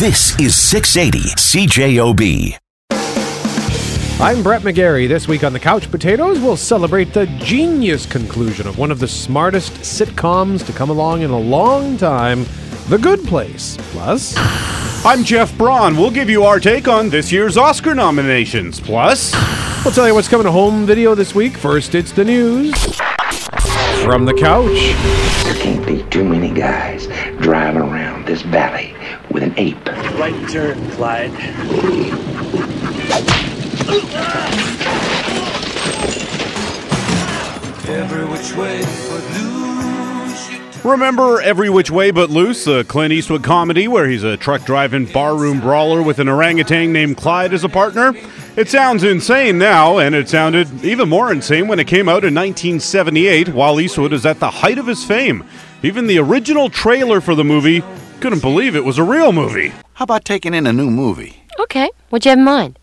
This is 680 CJOB. I'm Brett McGarry. This week on the Couch Potatoes, we'll celebrate the genius conclusion of one of the smartest sitcoms to come along in a long time The Good Place. Plus, I'm Jeff Braun. We'll give you our take on this year's Oscar nominations. Plus, we'll tell you what's coming to home video this week. First, it's the news. From the couch. There can't be too many guys driving around this valley with an ape. Right turn, Clyde. Every which way but loose. Remember Every Which Way But Loose, a Clint Eastwood comedy where he's a truck driving barroom brawler with an orangutan named Clyde as a partner? It sounds insane now, and it sounded even more insane when it came out in 1978 while Eastwood is at the height of his fame. Even the original trailer for the movie couldn't believe it was a real movie. How about taking in a new movie? Okay. What'd you have in mind?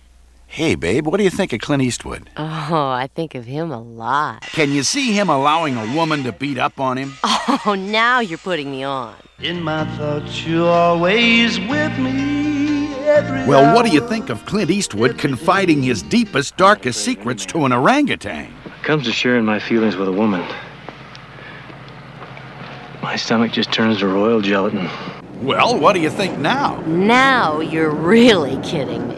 Hey, babe, what do you think of Clint Eastwood? Oh, I think of him a lot. Can you see him allowing a woman to beat up on him? Oh, now you're putting me on. In my thoughts, you're always with me. Every well, what do you think of Clint Eastwood confiding his deepest, darkest secrets to an orangutan? When it comes to sharing my feelings with a woman, my stomach just turns to royal gelatin. Well, what do you think now? Now you're really kidding me.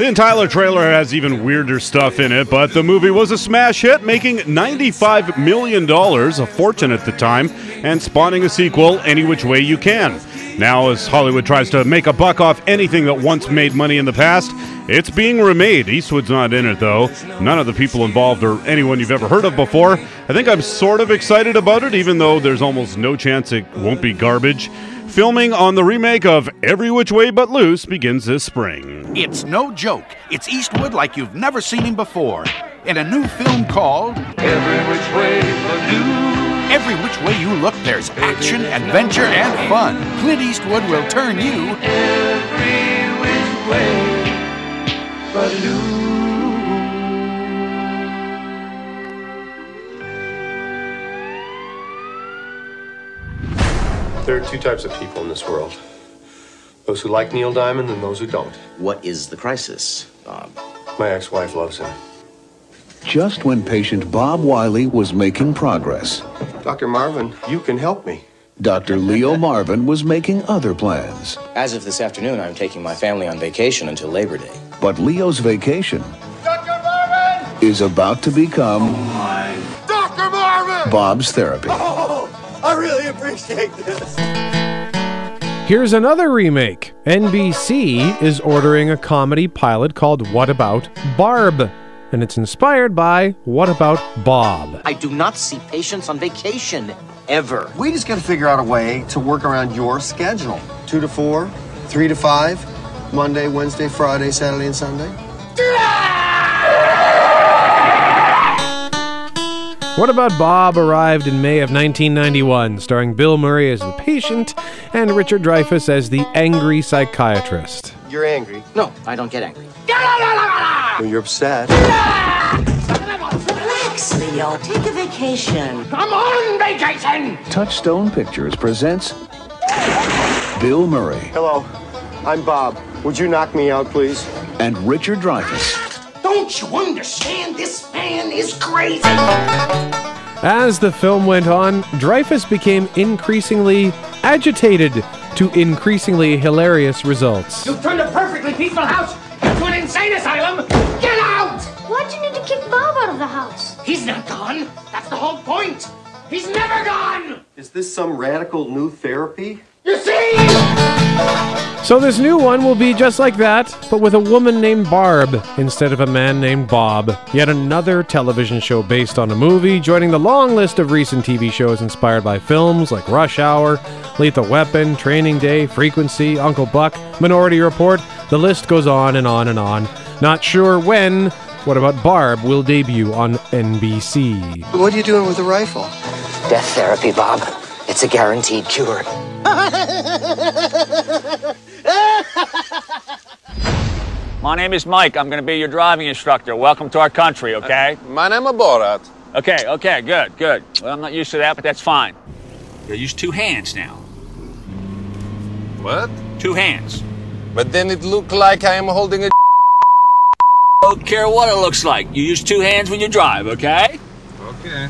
The entire trailer has even weirder stuff in it, but the movie was a smash hit, making $95 million, a fortune at the time, and spawning a sequel, Any Which Way You Can. Now, as Hollywood tries to make a buck off anything that once made money in the past, it's being remade. Eastwood's not in it, though. None of the people involved are anyone you've ever heard of before. I think I'm sort of excited about it, even though there's almost no chance it won't be garbage. Filming on the remake of Every Which Way But Loose begins this spring. It's no joke. It's Eastwood like you've never seen him before. In a new film called Every Which Way But Loose. Every which way you look, there's action, adventure, and fun. Clint Eastwood will turn you every which way but loose. There are two types of people in this world those who like Neil Diamond and those who don't. What is the crisis, Bob? My ex wife loves him. Just when patient Bob Wiley was making progress, Dr. Marvin, you can help me. Dr. Leo Marvin was making other plans. As of this afternoon, I'm taking my family on vacation until Labor Day. But Leo's vacation Dr. Marvin! is about to become Dr. Marvin! Bob's therapy. Oh, I really appreciate this. Here's another remake. NBC is ordering a comedy pilot called What About Barb? And it's inspired by What About Bob? I do not see patients on vacation, ever. We just got to figure out a way to work around your schedule. Two to four, three to five, Monday, Wednesday, Friday, Saturday, and Sunday. What About Bob arrived in May of 1991, starring Bill Murray as the patient and Richard Dreyfuss as the angry psychiatrist. You're angry. No, I don't get angry. Well, you're upset. Relax, Leo. Take a vacation. I'm on vacation! Touchstone Pictures presents Bill Murray Hello, I'm Bob. Would you knock me out, please? and Richard Dreyfuss Don't you understand? This man is crazy! As the film went on, Dreyfuss became increasingly agitated to increasingly hilarious results. You've turned a perfectly peaceful house into an insane asylum! Get out! Why'd you need to kick Bob out of the house? He's not gone! That's the whole point! He's never gone! Is this some radical new therapy? You see? So this new one will be just like that, but with a woman named Barb instead of a man named Bob. Yet another television show based on a movie, joining the long list of recent TV shows inspired by films like Rush Hour, Lethal Weapon, Training Day, Frequency, Uncle Buck, Minority Report. The list goes on and on and on. Not sure when. What about Barb will debut on NBC? What are you doing with the rifle? Death therapy, Bob. It's a guaranteed cure. My name is Mike. I'm going to be your driving instructor. Welcome to our country, okay? My name is Borat. Okay, okay, good, good. Well, I'm not used to that, but that's fine. You use two hands now. What? Two hands. But then it looked like I am holding a. Don't care what it looks like. You use two hands when you drive, okay? Okay.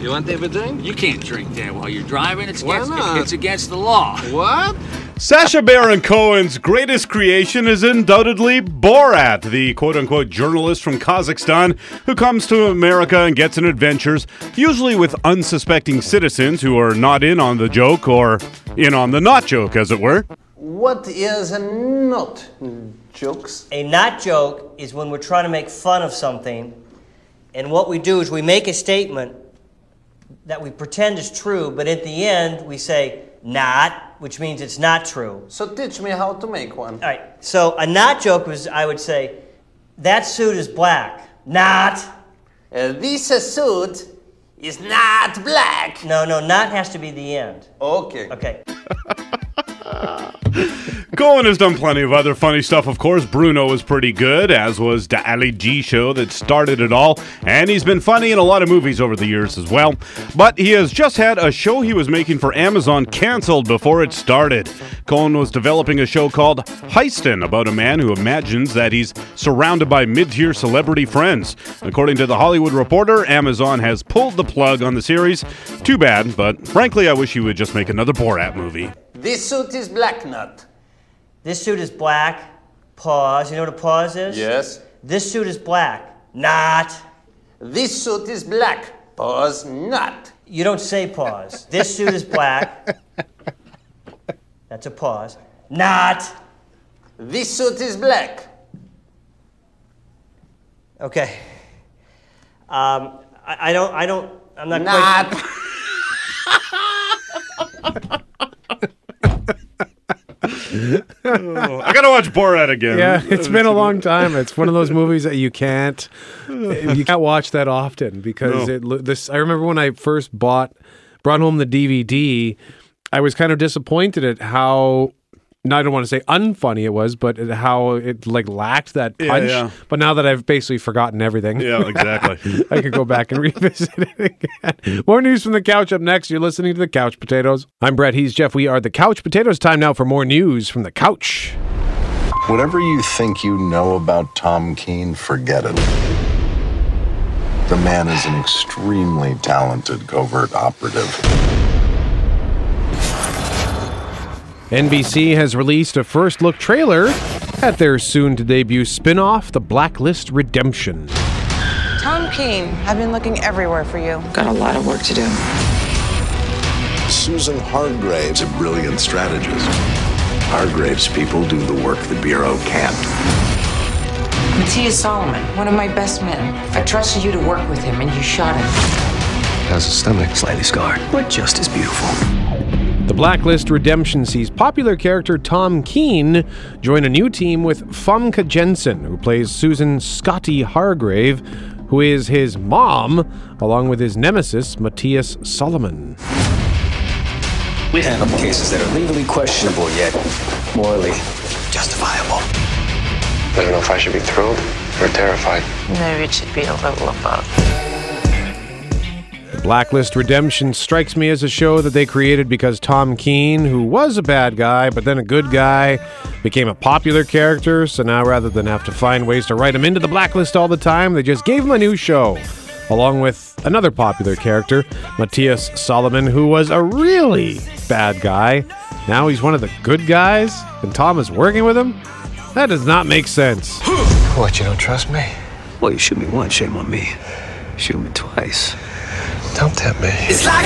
You want to have a drink? You can't drink there while you're driving. It's Why against, not? it's against the law. What? Sacha Baron Cohen's greatest creation is undoubtedly Borat, the quote unquote journalist from Kazakhstan who comes to America and gets in adventures, usually with unsuspecting citizens who are not in on the joke or in on the not joke, as it were. What is a not jokes? A not joke is when we're trying to make fun of something, and what we do is we make a statement that we pretend is true, but at the end we say not, which means it's not true. So teach me how to make one. All right. So a not joke was I would say, that suit is black. Not. Uh, this suit is not black. No, no, not has to be the end. Okay. Okay. Cohen has done plenty of other funny stuff, of course. Bruno was pretty good, as was the Ali G show that started it all, and he's been funny in a lot of movies over the years as well. But he has just had a show he was making for Amazon canceled before it started. Cohen was developing a show called Heistin about a man who imagines that he's surrounded by mid tier celebrity friends. According to The Hollywood Reporter, Amazon has pulled the plug on the series. Too bad, but frankly, I wish he would just make another Borat movie. This suit is black nut. This suit is black. Pause. You know what a pause is? Yes. This suit is black. Not. This suit is black. Pause not. You don't say pause. This suit is black. That's a pause. Not. This suit is black. Okay. Um, I, I don't. I don't. I'm not. Not. Oh, I gotta watch Borat again. Yeah, it's been a long time. It's one of those movies that you can't you can't watch that often because No. it this I remember when I first bought brought home the DVD, I was kind of disappointed at how no, I don't want to say unfunny it was, but at how it like lacked that Yeah, punch. yeah. But now that I've basically forgotten everything, Yeah, exactly. I could go back and revisit it again. More news from the couch up next. You're listening to the Couch Potatoes. I'm Brett. He's Jeff. We are the Couch Potatoes. Time now for more news from the couch. Whatever you think you know about Tom Keen, forget it. The man is an extremely talented covert operative. NBC has released a first look trailer at their soon to debut spin off, The Blacklist Redemption. Tom Keen, I've been looking everywhere for you. Got a lot of work to do. Susan Hargrave's a brilliant strategist. Hargrave's people do the work the Bureau can't. Matthias Solomon, one of my best men. I trusted you to work with him, and you shot him. How's his stomach? Slightly scarred, but just as beautiful. The Blacklist Redemption sees popular character Tom Keen join a new team with Famke Janssen, who plays Susan Scottie Hargrave, who is his mom, along with his nemesis, Matthias Solomon. We handle cases that are legally questionable yet morally justifiable. I don't know if I should be thrilled or terrified. Maybe it should be a little of both. The Blacklist Redemption strikes me as a show that they created because Tom Keen, who was a bad guy but then a good guy, became a popular character. So now rather than have to find ways to write him into the blacklist all the time, they just gave him a new show. Along with another popular character, Matthias Solomon, who was a really bad guy. Now he's one of the good guys, and Tom is working with him? That does not make sense. What, you don't trust me? Well, you shoot me once, shame on me. Shoot me twice. Don't tempt me. It's like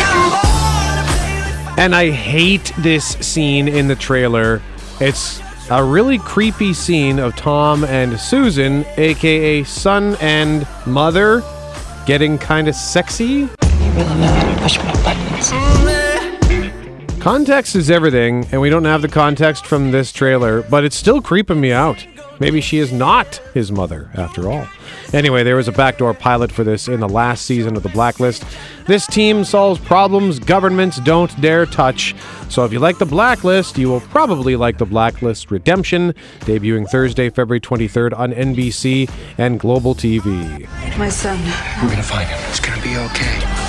And I hate this scene in the trailer. It's a really creepy scene of Tom and Susan, aka son and mother, getting kind of sexy. You really know how to push my buttons. Context is everything, and we don't have the context from this trailer, but it's still creeping me out. Maybe she is not his mother, after all. Anyway, there was a backdoor pilot for this in the last season of The Blacklist. This team solves problems governments don't dare touch. So if you like The Blacklist, you will probably like The Blacklist Redemption, debuting Thursday, February 23rd on NBC and Global TV. My son. We're gonna find him. It's gonna be okay.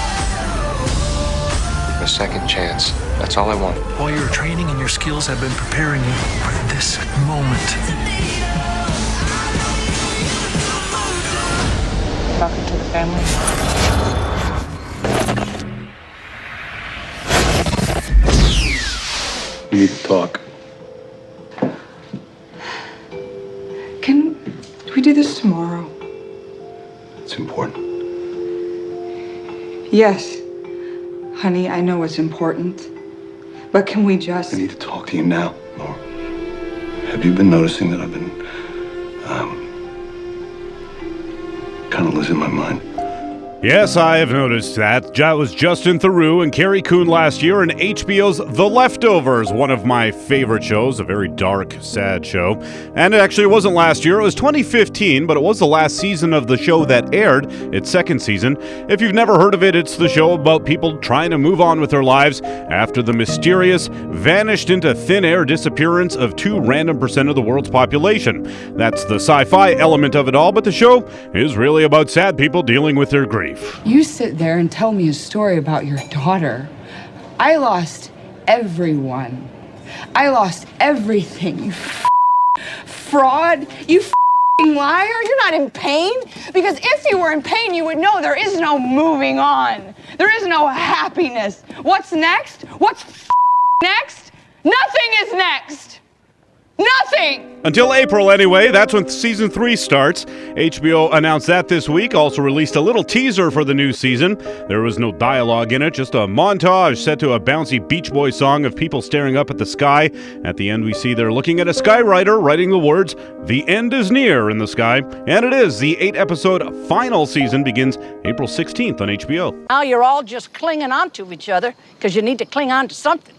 A second chance. That's all I want. All your training and your skills have been preparing you for this moment. Talking to the family. We need to talk. Can we do this tomorrow? It's important. Yes. Honey, I know it's important. But can we just. I need to talk to you now, Laura. Have you been noticing that I've been, um, kind of losing my mind? Yes, I have noticed that. That was Justin Theroux and Carrie Coon last year in HBO's The Leftovers, one of my favorite shows, a very dark, sad show. And it actually wasn't last year, it was 2015, but it was the last season of the show that aired, its second season. If you've never heard of it, it's the show about people trying to move on with their lives after the mysterious, vanished into thin air disappearance of two random percent of the world's population. That's the sci fi element of it all, but the show is really about sad people dealing with their grief. You sit there and tell me a story about your daughter. I lost everyone. I lost everything. You fraud. You liar. You're not in pain. Because if you were in pain, you would know there is no moving on. There is no happiness. What's next? What's next? Nothing is next. Nothing. Until April, anyway. That's when season three starts. HBO announced that this week. Also released a little teaser for the new season. There was no dialogue in it, just a montage set to a bouncy Beach Boy song of people staring up at the sky. At the end, we see they're looking at a skywriter writing the words, The end is near in the sky. And it is. The eight episode final season begins April 16th on HBO. Now you're all just clinging on to each other because you need to cling on to something.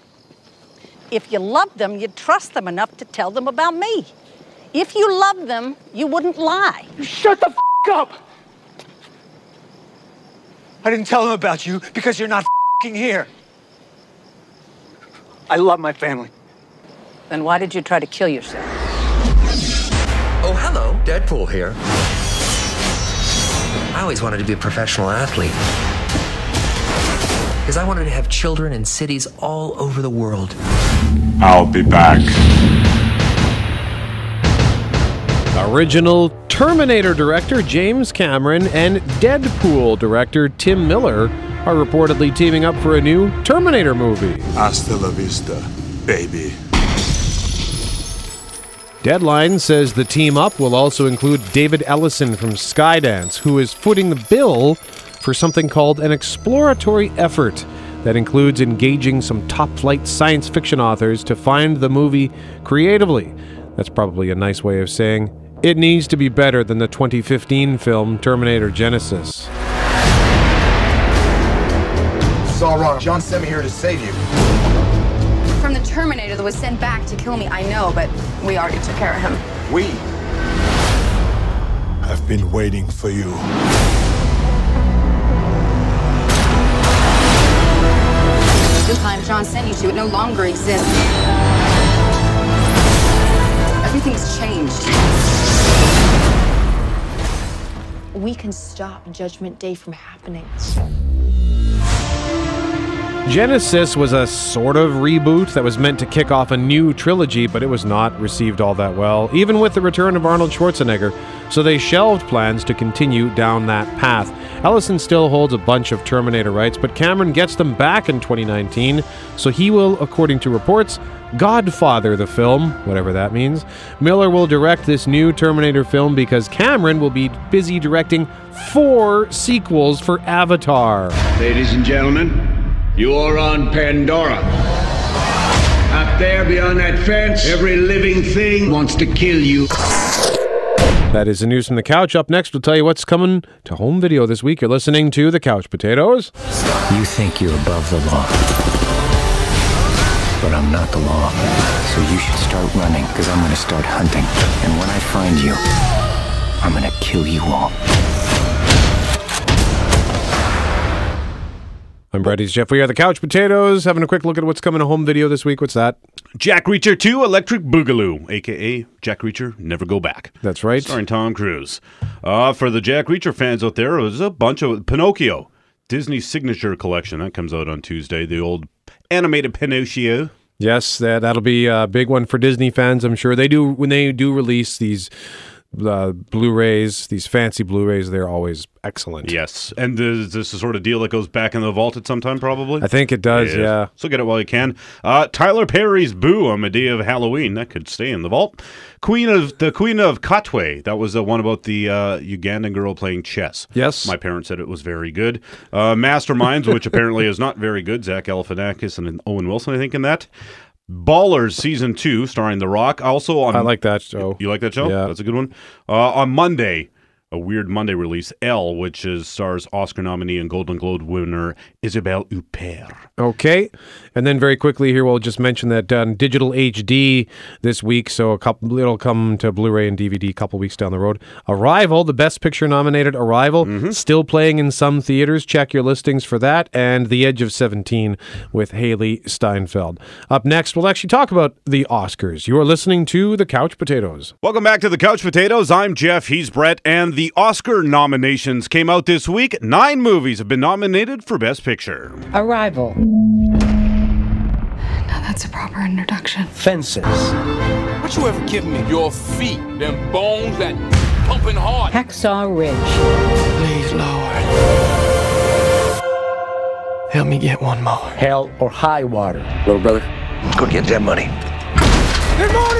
If you loved them, you'd trust them enough to tell them about me. If you loved them, you wouldn't lie. You Shut the f up! I didn't tell them about you because you're not fing here. I love my family. Then why did you try to kill yourself? Oh, hello. Deadpool here. I always wanted to be a professional athlete. Because I wanted to have children in cities all over the world. I'll be back. Original Terminator director James Cameron and Deadpool director Tim Miller are reportedly teaming up for a new Terminator movie. Hasta la vista, baby. Deadline says the team up will also include David Ellison from Skydance, who is footing the bill for something called an exploratory effort that includes engaging some top flight science fiction authors to find the movie creatively. That's probably a nice way of saying it needs to be better than the 2015 film Terminator Genisys. It's all wrong. John sent me here to save you. From the Terminator that was sent back to kill me, I know, but we already took care of him. We. I've been waiting for you. The time John sent you to, it no longer exists. Everything's changed. We can stop Judgment Day from happening. Genisys was a sort of reboot that was meant to kick off a new trilogy, but it was not received all that well, even with the return of Arnold Schwarzenegger, so they shelved plans to continue down that path. Ellison still holds a bunch of Terminator rights, but Cameron gets them back in 2019, so he will, according to reports, Godfather the film, whatever that means. Miller will direct this new Terminator film because Cameron will be busy directing four sequels for Avatar. Ladies and gentlemen, you are on Pandora. Up there beyond that fence, every living thing wants to kill you. That is the news from the couch. Up next, we'll tell you what's coming to home video this week. You're listening to The Couch Potatoes. You think you're above the law. But I'm not the law. So you should start running, because I'm going to start hunting. And when I find you, I'm going to kill you all. I'm Brady's Jeff. We are The Couch Potatoes, having a quick look at what's coming to home video this week. What's that? Jack Reacher 2 Electric Boogaloo, aka Jack Reacher Never Go Back. That's right. Starring Tom Cruise. Uh, for the Jack Reacher fans out there, it was a bunch of Pinocchio. Disney Signature Collection that comes out on Tuesday. The old animated Pinocchio. Yes, that that'll be a big one for Disney fans. I'm sure they do when they do release these uh, Blu-rays, these fancy Blu-rays. They're always excellent. Yes, and is this the sort of deal that goes back in the vault at some time? Probably. I think it does. Yeah. So get it while you can. Uh, Tyler Perry's "Boo" on the day of Halloween that could stay in the vault. Queen of the Queen of Katwe. That was the one about the uh, Ugandan girl playing chess. Yes. My parents said it was very good. Uh, Masterminds, which apparently is not very good. Zach Galifianakis and Owen Wilson, I think, in that. Ballers season two, starring The Rock. Also on, I like that show. You like that show? Yeah. that's a good one. Uh, on Monday, a weird Monday release, Elle, which is stars Oscar nominee and Golden Globe winner Isabelle Huppert. Okay, and then very quickly here, we'll just mention that on digital HD this week. So a couple, it'll come to Blu-ray and DVD a couple weeks down the road. Arrival, the Best Picture nominated Arrival, mm-hmm. still playing in some theaters. Check your listings for that. And The Edge of Seventeen with Hailee Steinfeld. Up next, we'll actually talk about the Oscars. You are listening to the Couch Potatoes. Welcome back to the Couch Potatoes. I'm Jeff. He's Brett. And the Oscar nominations came out this week. Nine movies have been nominated for Best Picture. Arrival. Now that's a proper introduction. Fences. What you ever give me? Your feet, them bones that pumping hard. Hacksaw Ridge. Please, Lord. Help me get one more. Hell or high water. Little brother, go get that money. Good morning, folks.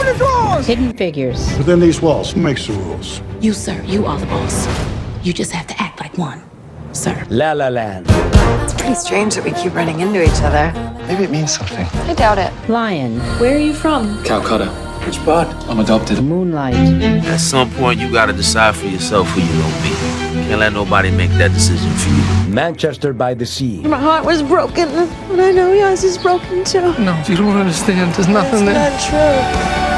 Open the drawers. Hidden Figures. Within these walls, who makes the rules? You, sir, you are the boss. You just have to act like one, sir. La La Land. It's pretty strange that we keep running into each other. Maybe it means something. I doubt it. Lion. Where are you from? Calcutta. Which part? I'm adopted. Moonlight. At some point, you gotta decide for yourself who you gonna be. Can't let nobody make that decision for you. Manchester by the Sea. My heart was broken, and I know yours is broken too. No, you don't understand. There's nothing It's there. not true.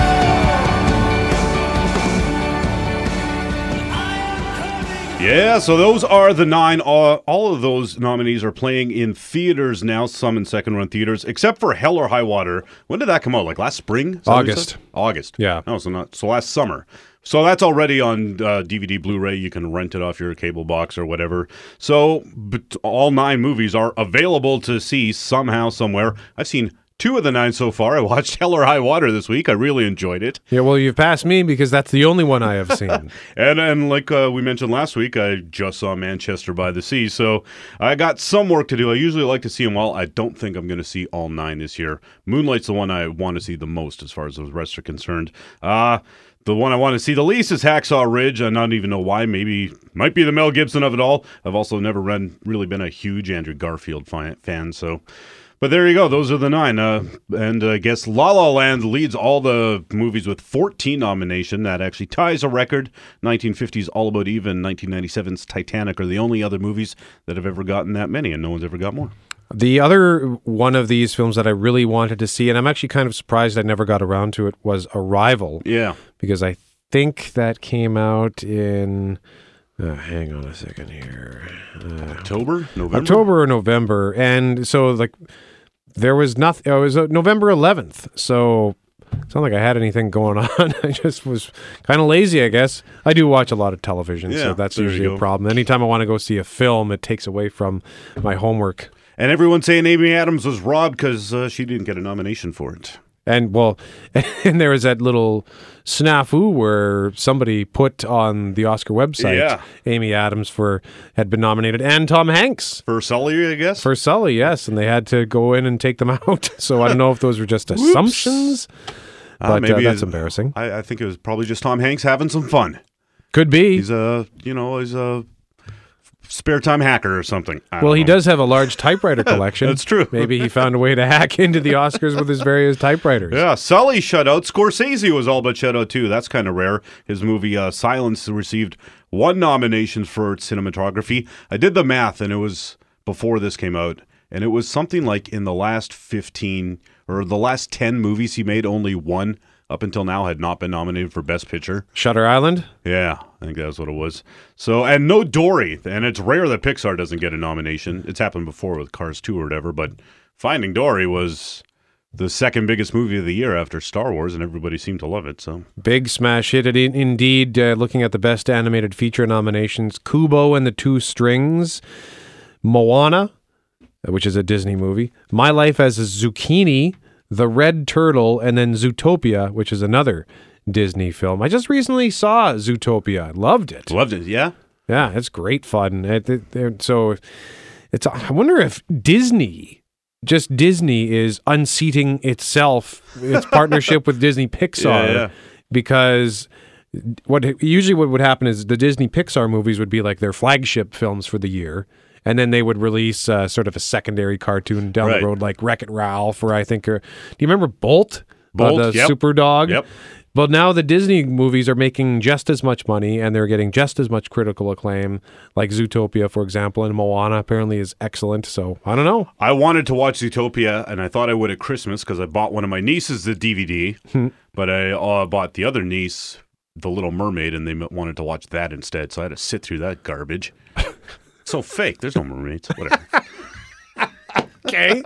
Yeah, so those are the nine. All, all of those nominees are playing in theaters now, some in second run theaters, except for Hell or High Water. When did that come out? Like last spring? Is that what you August. August. Yeah. No, so not so last summer. So that's already on uh, DVD, Blu-ray. You can rent it off your cable box or whatever. So but all nine movies are available to see somehow, somewhere. I've seen two of the nine so far. I watched Hell or High Water this week. I really enjoyed it. Yeah, well, you've passed me because that's the only one I have seen. And and like uh, we mentioned last week, I just saw Manchester by the Sea, so I got some work to do. I usually like to see them all. I don't think I'm going to see all nine this year. Moonlight's the one I want to see the most, as far as the rest are concerned. Uh the one I want to see the least is Hacksaw Ridge. I don't even know why. Maybe might be the Mel Gibson of it all. I've also never run, really been a huge Andrew Garfield fan, so. But there you go. Those are the nine. Uh, and I guess La La Land leads all the movies with 14 nomination. That actually ties a record. 1950's All About Eve and 1997's Titanic are the only other movies that have ever gotten that many, and no one's ever got more. The other one of these films that I really wanted to see, and I'm actually kind of surprised I never got around to it, was Arrival. Yeah. Because I think that came out in. Uh, hang on a second here. Uh, October? November? October or November. And so, like, there was nothing. It was uh, November 11th. So it's not like I had anything going on. I just was kind of lazy, I guess. I do watch a lot of television, Yeah, so that's usually a problem. Anytime I want to go see a film, it takes away from my homework. And everyone's saying Amy Adams was robbed because uh, she didn't get a nomination for it. And well, and there was that little snafu where somebody put on the Oscar website Yeah. Amy Adams for had been nominated and Tom Hanks for Sully, I guess. For Sully, yes, and they had to go in and take them out. So I don't know if those were just assumptions, Uh, but uh, maybe that's it- embarrassing. I, I think it was probably just Tom Hanks having some fun. Could be. He's a, you know, he's a spare time hacker or something. Well, he does have a large typewriter collection. That's true. Maybe he found a way to hack into the Oscars with his various typewriters. Yeah, Sully shut out. Scorsese was all but shut out too. That's kind of rare. His movie uh, Silence received one nomination for cinematography. I did the math, and it was before this came out, and it was something like in the last fifteen or the last ten movies he made, only one up until now had not been nominated for Best Picture. Shutter Island. Yeah, I think that's what it was. So, and no Dory, and it's rare that Pixar doesn't get a nomination. It's happened before with Cars 2 or whatever, but Finding Dory was the second biggest movie of the year after Star Wars, and everybody seemed to love it. So, Big smash hit it in, indeed. Uh, looking at the best animated feature nominations, Kubo and the Two Strings Moana, which is a Disney movie, My Life as a Zucchini, The Red Turtle, and then Zootopia, which is another Disney film. I just recently saw Zootopia. I loved it. Loved it. Yeah. Yeah, it's great fun. It, it- it- so it's. I wonder if Disney, just Disney, is unseating itself, its partnership with Disney Pixar, Yeah, yeah. because what usually what would happen is the Disney Pixar movies would be like their flagship films for the year. And then they would release uh, sort of a secondary cartoon down Right. the road, like Wreck It Ralph, or I think, or, do you remember Bolt? Bolt, uh, the yep. super dog. Yep. But now the Disney movies are making just as much money and they're getting just as much critical acclaim, like Zootopia, for example, and Moana apparently is excellent. So I don't know. I wanted to watch Zootopia, and I thought I would at Christmas because I bought one of my nieces the DVD, Hmm. but I uh, bought the other niece The Little Mermaid, and they wanted to watch that instead. So I had to sit through that garbage. so fake. There's no mermaids. Whatever. Okay.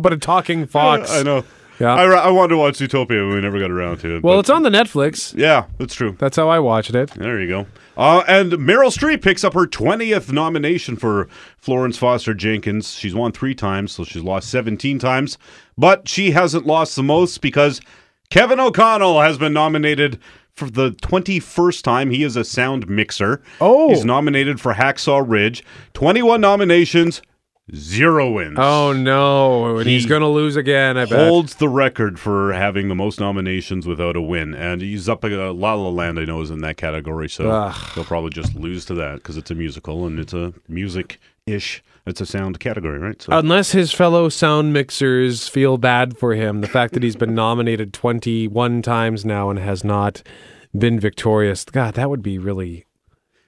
but a talking fox. I know. Yeah. I, I wanted to watch Zootopia, but we never got around to it. well, but- it's on the Netflix. yeah, that's true. That's how I watched it. There you go. Uh, and Meryl Streep picks up her 20th nomination for Florence Foster Jenkins. She's won three times, so she's lost 17 times. But she hasn't lost the most because Kevin O'Connell has been nominated for the 21st time. He is a sound mixer. Oh. He's nominated for Hacksaw Ridge. 21 nominations, zero wins. Oh, no. And he's going to lose again, I bet. Holds the record for having the most nominations without a win, and he's up. Uh, La La Land, I know, is in that category, so Ugh. he'll probably just lose to that because it's a musical and it's a music-ish. It's a sound category, right? So Unless his fellow sound mixers feel bad for him, the fact that he's been nominated 21 times now and has not been victorious, God, that would be really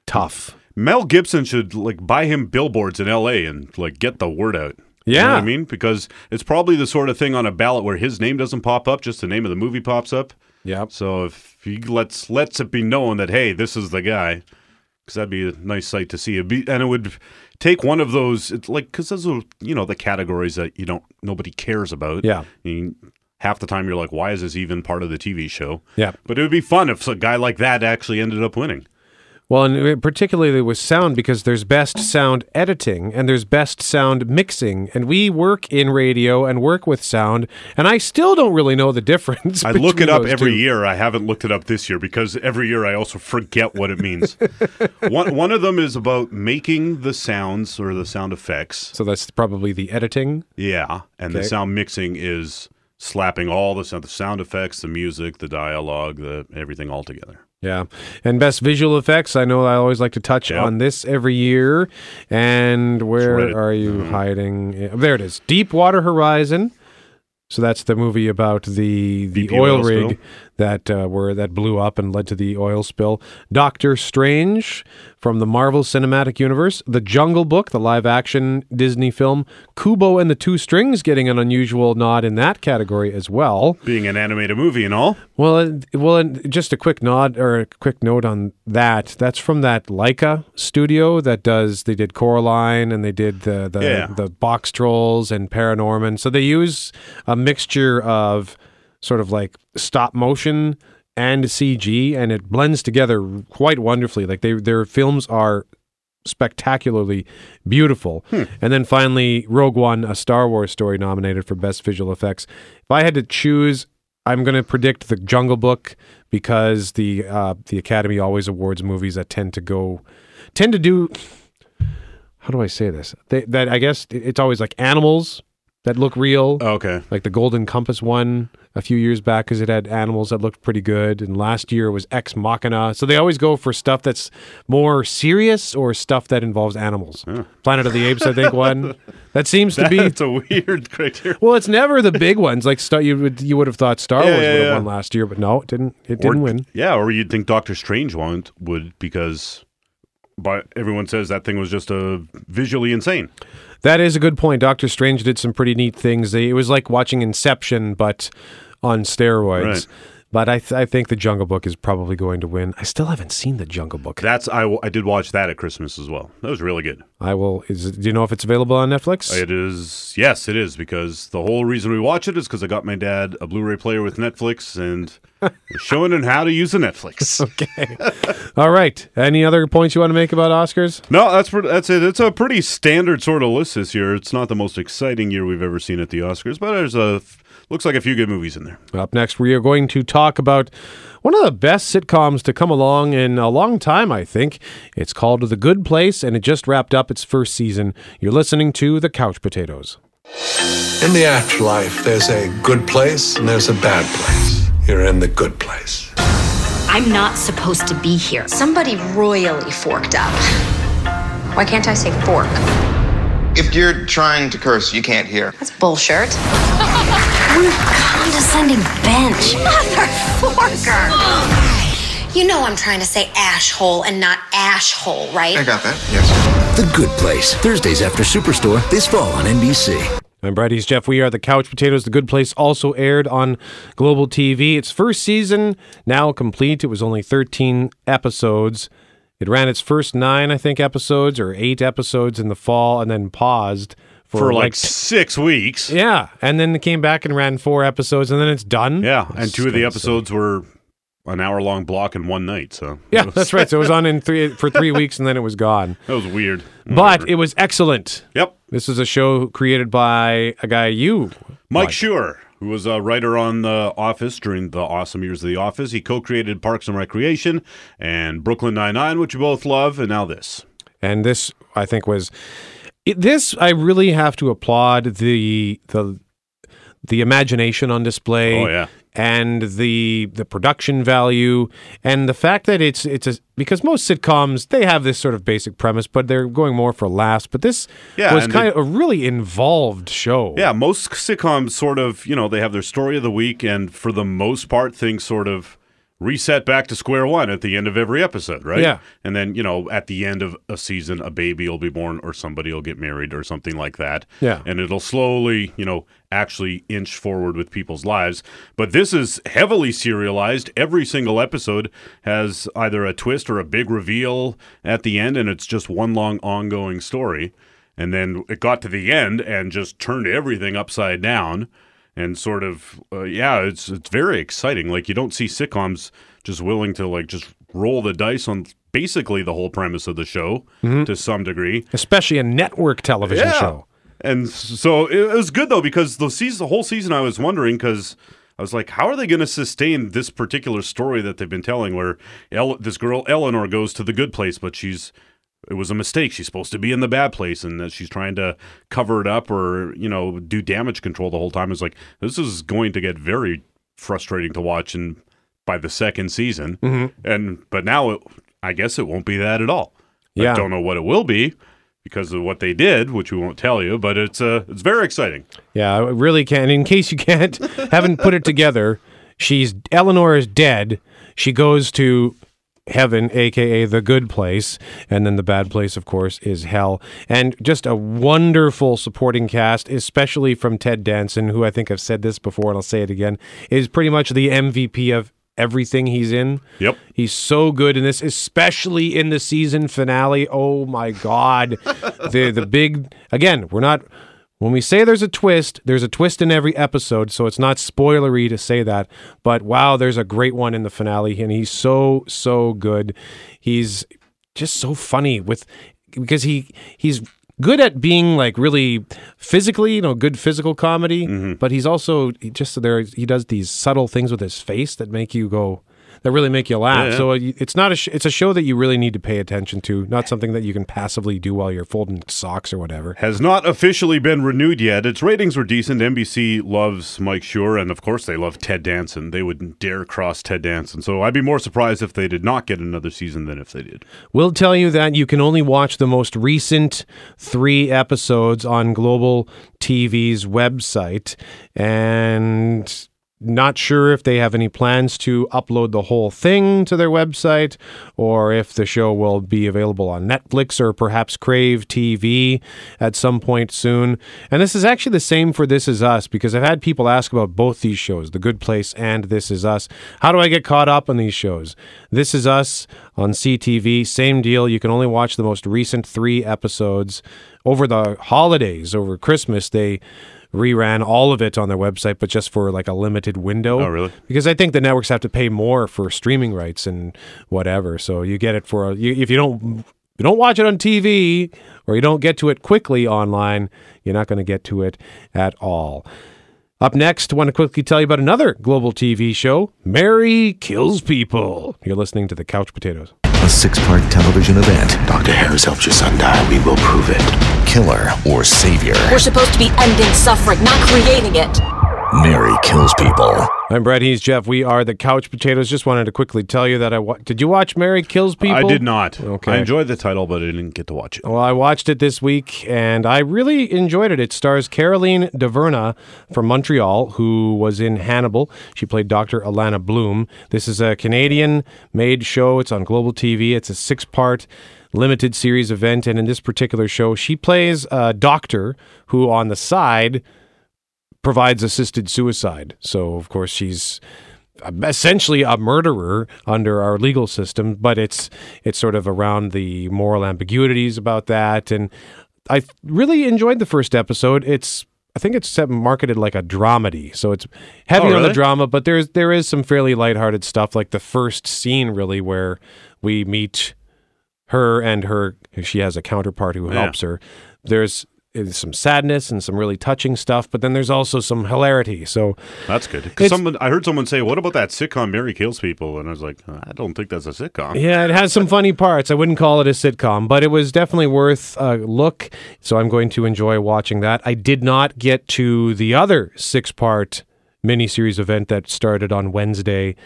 tough. Mel Gibson should like buy him billboards in L.A. and like get the word out. You know Yeah. what I mean, because it's probably the sort of thing on a ballot where his name doesn't pop up, just the name of the movie pops up. Yeah. So if he lets lets it be known that hey, this is the guy, because that'd be a nice sight to see. It'd be, and it would take one of those, it's like because those are you know the categories that you don't nobody cares about. Yeah. I mean, half the time you're like, why is this even part of the TV show? Yeah. But it would be fun if a guy like that actually ended up winning. Well, and uh, particularly with sound, because there's best sound editing and there's best sound mixing. And we work in radio and work with sound, and I still don't really know the difference. I look it up every two. year. I haven't looked it up this year because every year I also forget what it means. one one of them is about making the sounds or the sound effects. So that's probably the editing. Yeah, and the sound mixing is slapping all the sound, the sound effects, the music, the dialogue, the everything all together. Yeah. And best visual effects, I know I always like to touch Yep. on this every year. And where right. are you Mhm. hiding? There it is. Deepwater Horizon. So that's the movie about the the BP oil, oil rig spill. That uh, where that blew up and led to the oil spill. Doctor Strange from the Marvel Cinematic Universe, The Jungle Book, the live action Disney film, Kubo and the Two Strings getting an unusual nod in that category as well. Being an animated movie and all. Well, and- well, and just a quick nod or a quick note on that. That's from that Laika studio that does. They did Coraline and they did the the, Yeah. the Box Trolls and Paranorman. So they use a mixture of sort of like stop motion and CG, and it blends together quite wonderfully. Like they their films are spectacularly beautiful. And then finally, Rogue One, a Star Wars story, nominated for Best Visual Effects. If I had to choose, I'm going to predict the Jungle Book because the uh, the Academy always awards movies that tend to go tend to do. How do I say this? They, that I guess it's always like animals that look real. Okay. Like the Golden Compass one a few years back because it had animals that looked pretty good. And last year was Ex Machina. So they always go for stuff that's more serious or stuff that involves animals. Planet of the Apes, I think, one. That seems to be. That's a weird criteria. Well, it's never the big ones. Like Star, you would you would have thought Star Yeah, Wars yeah, would have won last year, but no, it didn't. It didn't Or- win. Yeah, or you'd think Doctor Strange won't would because, but everyone says that thing was just a visually insane. That is a good point. Doctor Strange did some pretty neat things. It was like watching Inception, but on steroids. Right. But I, th- I think the Jungle Book is probably going to win. I still haven't seen the Jungle Book. That's I, w- I did watch that at Christmas as well. That was really good. I will. Is it, do you know if it's available on Netflix? It is yes, it is because the whole reason we watch it is because I got my dad a Blu-ray player with Netflix and we're showing him how to use a Netflix. okay. All right. Any other points you want to make about Oscars? No, that's that's it. It's a pretty standard sort of list this year. It's not the most exciting year we've ever seen at the Oscars, but there's a looks like a few good movies in there. Up next, we are going to talk about one of the best sitcoms to come along in a long time, I think. It's called The Good Place, and it just wrapped up its first season. You're listening to The Couch Potatoes. In the afterlife, there's a good place and there's a bad place. You're in the good place. I'm not supposed to be here. Somebody royally forked up. Why can't I say fork? If you're trying to curse, you can't hear. That's bullshit. You condescending bench. Motherfucker. You know I'm trying to say ash hole and not ash hole, right? I got that, yes. The Good Place, Thursdays after Superstore, this fall on NBC. I'm Brad. He's Jeff. We are the Couch Potatoes. The Good Place also aired on Global TV. Its first season now complete. It was only 13 episodes. It ran its first nine, I think, episodes or eight episodes in the fall, and then paused for, For like six weeks. Yeah, and then they came back and ran four episodes, and then it's done. Yeah, and two of the episodes were an hour long block in one night. So Yeah, was- that's right. So it was on in three for three weeks, and then it was gone. that was weird. But it was excellent. Yep. This is a show created by a guy you Mike. Schur, who was a writer on The Office during the awesome years of The Office, he co-created Parks and Recreation and Brooklyn Nine Nine, which you both love, and now this. and this I think was it, this I really have to applaud the the the imagination on display. Oh, yeah. And the the production value and the fact that it's it's a because most sitcoms they have this sort of basic premise but they're going more for laughs but this Yeah, was kind they- of a really involved show. Yeah, most sitcoms sort of, you know, they have their story of the week, and for the most part, things sort of reset back to square one at the end of every episode, right? Yeah. And then, you know, at the end of a season, a baby will be born or somebody will get married or something like that. Yeah. And it'll slowly, you know, actually inch forward with people's lives. But this is heavily serialized. Every single episode has either a twist or a big reveal at the end, and it's just one long ongoing story. And then it got to the end and just turned everything upside down and sort of uh, yeah it's it's very exciting like you don't see sitcoms just willing to like just roll the dice on basically the whole premise of the show Mhm. to some degree Especially a network television Yeah. show. and so it was good though because the season the whole season I was wondering because I was like, how are they going to sustain this particular story that they've been telling? Where El- this girl Eleanor goes to the good place, but she's it was a mistake. She's supposed to be in the bad place, and that she's trying to cover it up or you know do damage control the whole time. It's like this is going to get very frustrating to watch, and by the second season, Mhm. and but now it, I guess it won't be that at all. Yeah. I don't know what it will be because of what they did, which we won't tell you, but it's uh, it's very exciting. Yeah, I really can. In case you can't, haven't put it together, she's Eleanor is dead. She goes to heaven, aka the good place, and then the bad place, of course, is hell. And just a wonderful supporting cast, especially from Ted Danson, who I think I've said this before, and I'll say it again, is pretty much the MVP of everything he's in. Yep. He's so good in this, especially in the season finale. Oh my god. the the big again, we're not when we say there's a twist, there's a twist in every episode, so it's not spoilery to say that. But wow, there's a great one in the finale, and he's so so good. He's just so funny with because he he's good at being like really physically, you know, good physical comedy. Mm-hmm. But he's also just there. He does these subtle things with his face that make you go. That really make you laugh. Yeah, yeah. So uh, it's not a. Sh- it's a show that you really need to pay attention to. Not something that you can passively do while you're folding socks or whatever. Has not officially been renewed yet. Its ratings were decent. NBC loves Mike Schur, and of course they love Ted Danson. They wouldn't dare cross Ted Danson. So I'd be more surprised if they did not get another season than if they did. We'll tell you that you can only watch the most recent three episodes on Global TV's website. And not sure if they have any plans to upload the whole thing to their website or if the show will be available on Netflix or perhaps Crave TV at some point soon. And this is actually the same for This Is Us because I've had people ask about both these shows, The Good Place and This Is Us. How do I get caught up on these shows? This Is Us on CTV, same deal. You can only watch the most recent three episodes over the holidays, over Christmas. They reran all of it on their website, but just for like a limited window. Oh, really? Because I think the networks have to pay more for streaming rights and whatever. So you get it for a, you, if you don't you don't watch it on TV or you don't get to it quickly online, you're not going to get to it at all. Up next, I want to quickly tell you about another global TV show, Mary Kills People. You're listening to the Couch Potatoes. A six part television event. Dr. Harris helped your son die. We will prove it. Killer or savior. We're supposed to be ending suffering, not creating it. Mary kills people. I'm Brett. He's Jeff. We are the Couch Potatoes. Just wanted to quickly tell you that I wa- did. You watch Mary Kills People? I did not. Okay. I enjoyed the title, but I didn't get to watch it. Well, I watched it this week and I really enjoyed it. It stars Caroline Dhavernas from Montreal, who was in Hannibal. She played Dr. Alana Bloom. This is a Canadian made show. It's on Global TV. It's a six part limited series event. And in this particular show, she plays a doctor who, on the side, provides assisted suicide. So, of course, she's essentially a murderer under our legal system, but it's it's sort of around the moral ambiguities about that. And I really enjoyed the first episode. It's I think it's marketed like a dramedy, so it's heavy Oh, on the drama, but there's there is some fairly lighthearted stuff, like the first scene really where we meet her and her she has a counterpart who Yeah. helps her. There's is some sadness and some really touching stuff, but then there's also some hilarity. So That's good. Because someone, I heard someone say, "What about that sitcom Mary Kills People?" And I was like, "I don't think that's a sitcom." Yeah, it has some funny parts. I wouldn't call it a sitcom, but it was definitely worth a look. So I'm going to enjoy watching that. I did not get to the other six part miniseries event that started on Wednesday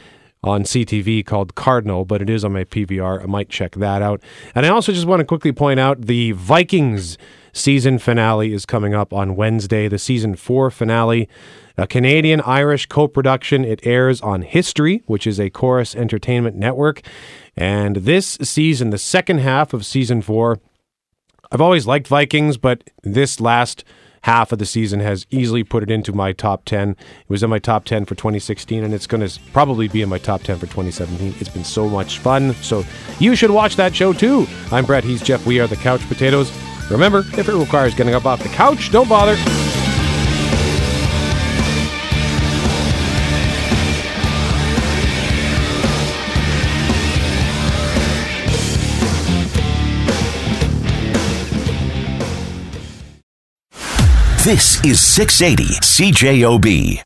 on CTV called Cardinal, but it is on my PVR. I might check that out. And I also just want to quickly point out the Vikings season finale is coming up on Wednesday, the season four finale. A Canadian Irish co production. It airs on History, which is a Chorus Entertainment network. And this season, the second half of season four, I've always liked Vikings, but this last half of the season has easily put it into my top 10. It was in my top 10 for 2016, and it's going to probably be in my top 10 for 2017. It's been so much fun. So you should watch that show too. I'm Brett. He's Jeff. We are the Couch Potatoes. Remember, if it requires getting up off the couch, don't bother. This is 680 CJOB.